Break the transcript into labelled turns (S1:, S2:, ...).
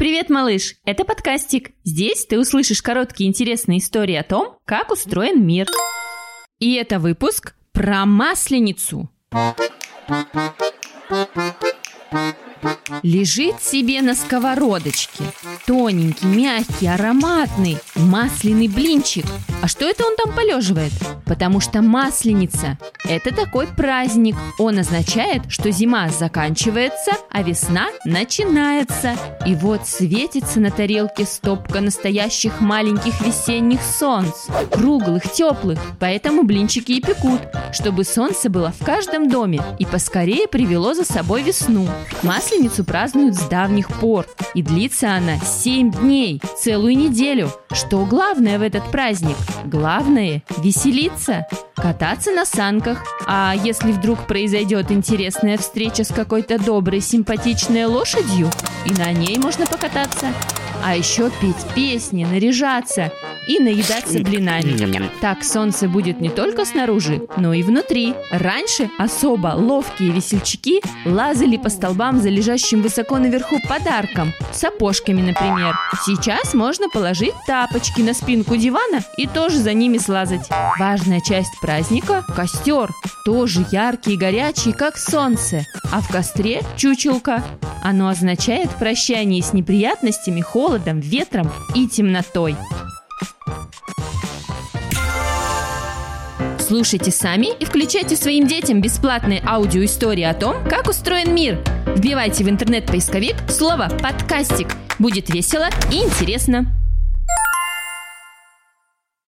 S1: Привет, малыш! Это подкастик. Здесь ты услышишь короткие интересные истории о том, как устроен мир. И это выпуск про масленицу. Лежит себе на сковородочке. Тоненький, мягкий, ароматный, масляный блинчик. А что это он там полеживает? Потому что масленица – это такой праздник. Он означает, что зима заканчивается, а весна начинается. И вот светится на тарелке стопка настоящих маленьких весенних солнц. Круглых, теплых. Поэтому блинчики и пекут, чтобы солнце было в каждом доме и поскорее привело за собой весну. Масленицу празднуют с давних пор, и длится она 7 дней, целую неделю. Что главное в этот праздник? Главное – веселиться, кататься на санках. А если вдруг произойдет интересная встреча с какой-то доброй, симпатичной лошадью, и на ней можно покататься. А еще петь песни, наряжаться и наедаться блинами. Так солнце будет не только снаружи, но и внутри. Раньше особо ловкие весельчаки лазали по столбам за лежащим высоко наверху подарком, сапожками, например. Сейчас можно положить тапочки на спинку дивана и тоже за ними слазать. Важная часть праздника – костер. Тоже яркий и горячий, как солнце. А в костре – чучелка. Оно означает прощание с неприятностями, холодом, ветром и темнотой. Слушайте сами и включайте своим детям бесплатные аудиоистории о том, как устроен мир. Вбивайте в интернет-поисковик слово «подкастик». Будет весело и интересно.